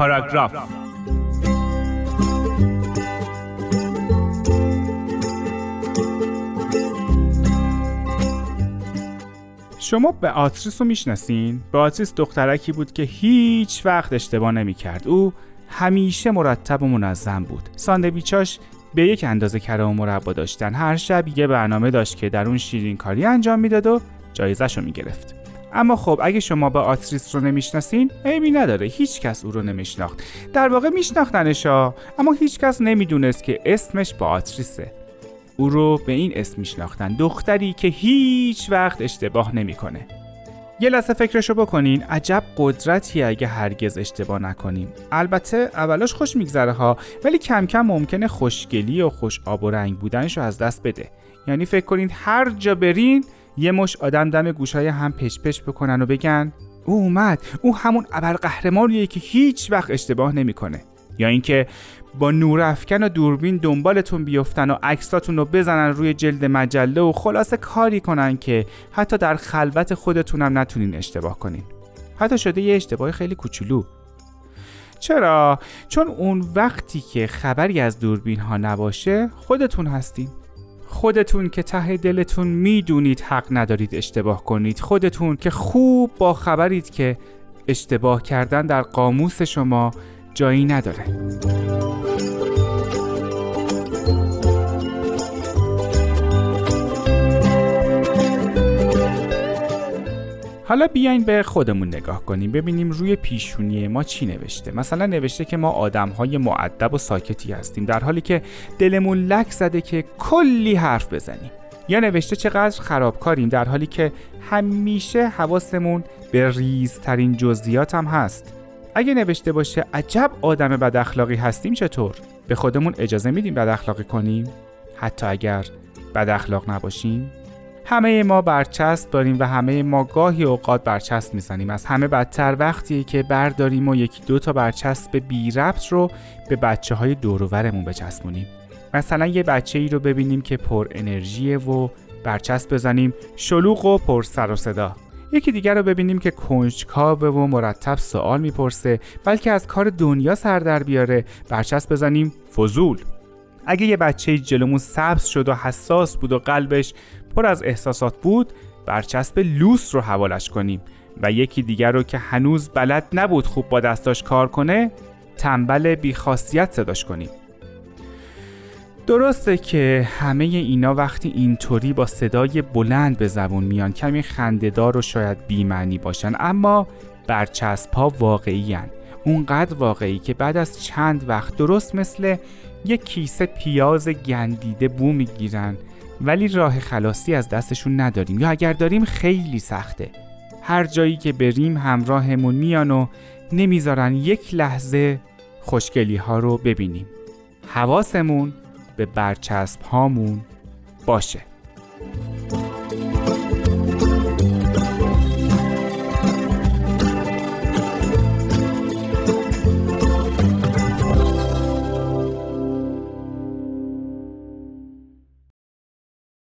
پاراگراف شما به آتریس رو می‌شناسین؟ به آتریس دخترکی بود که هیچ وقت اشتباه نمی‌کرد. او همیشه مرتب و منظم بود. ساندویچاش به یک اندازه کره و مربا داشتن. هر شب یه برنامه داشت که در اون شیرین کاری انجام می‌داد و جایزش رو می‌گرفت. اما خب اگه شما به آتریس رو نمی‌شناسین عیبی نداره هیچ کس او رو نمیشناخت. در واقع میشناختنشا اما هیچ کس نمی‌دونست که اسمش با آتریسه. او رو به این اسم میشناختن دختری که هیچ وقت اشتباه نمی‌کنه. یه لحظه فکرشو بکنین عجب قدرتی اگه هرگز اشتباه نکنیم. البته اولاش خوش میگذره ها ولی کم کم ممکنه خوشگلی و خوش آب و رنگ بودنش از دست بده. یعنی فکر کنین هر جا برین یه مش آدم دم گوشای هم پش پش بکنن و بگن او اومد. او همون ابرقهرمانیه که هیچ وقت اشتباه نمی‌کنه. یا اینکه با نور افکن و دوربین دنبالتون بیفتن و عکساتون رو بزنن روی جلد مجله و خلاصه کاری کنن که حتی در خلوت خودتونم نتونین اشتباه کنین. حتی شده یه اشتباه خیلی کوچولو. چرا؟ چون اون وقتی که خبری از دوربین ها نباشه خودتون هستین. خودتون که ته دلتون می‌دونید حق ندارید اشتباه کنید. خودتون که خوب با خبرید که اشتباه کردن در قاموس شما جایی نداره. حالا بیاین به خودمون نگاه کنیم ببینیم روی پیشونی ما چی نوشته. مثلا نوشته که ما آدم های معدب و ساکتی هستیم در حالی که دلمون لک زده که کلی حرف بزنیم. یا نوشته چقدر خرابکاریم در حالی که همیشه حواسمون به ریزترین جزئیات هم هست. اگه نوشته باشه عجب آدم بد اخلاقی هستیم چطور؟ به خودمون اجازه میدیم بد اخلاقی کنیم؟ حتی اگر بد اخلاق نباشیم؟ همه ما برچسب داریم و همه ما گاهی اوقات برچسب می‌زنیم. از همه بدتر وقتی که برداریم و یکی دو تا برچسب بی ربط رو به بچه های دوروورمون بچسبونیم. مثلا یه بچه ای رو ببینیم که پر انرژیه و برچسب بزنیم. شلوغ و پر سر و صدا. یکی دیگر رو ببینیم که کنجکاوه و مرتب سوال می‌پرسه. بلکه از کار دنیا سر در بیاره. برچسب بزنیم. فضول. اگه یه بچه جلومون سبز شد و حساس بود و قلبش پر از احساسات بود برچسب لوس رو حوالش کنیم و یکی دیگر رو که هنوز بلد نبود خوب با دستاش کار کنه تنبل بیخاصیت صداش کنیم درسته که همه اینا وقتی اینطوری با صدای بلند به زبون میان کمی خندهدار و شاید بیمعنی باشن اما برچسب ها واقعی هن. اونقدر واقعی که بعد از چند وقت درست مثل یک کیسه پیاز گندیده بو می‌گیرن ولی راه خلاصی از دستشون نداریم. یا اگر داریم خیلی سخته. هر جایی که بریم همراهمون میان و نمی‌ذارن یک لحظه خوشگلی ها رو ببینیم. حواسمون به برچسب هامون باشه.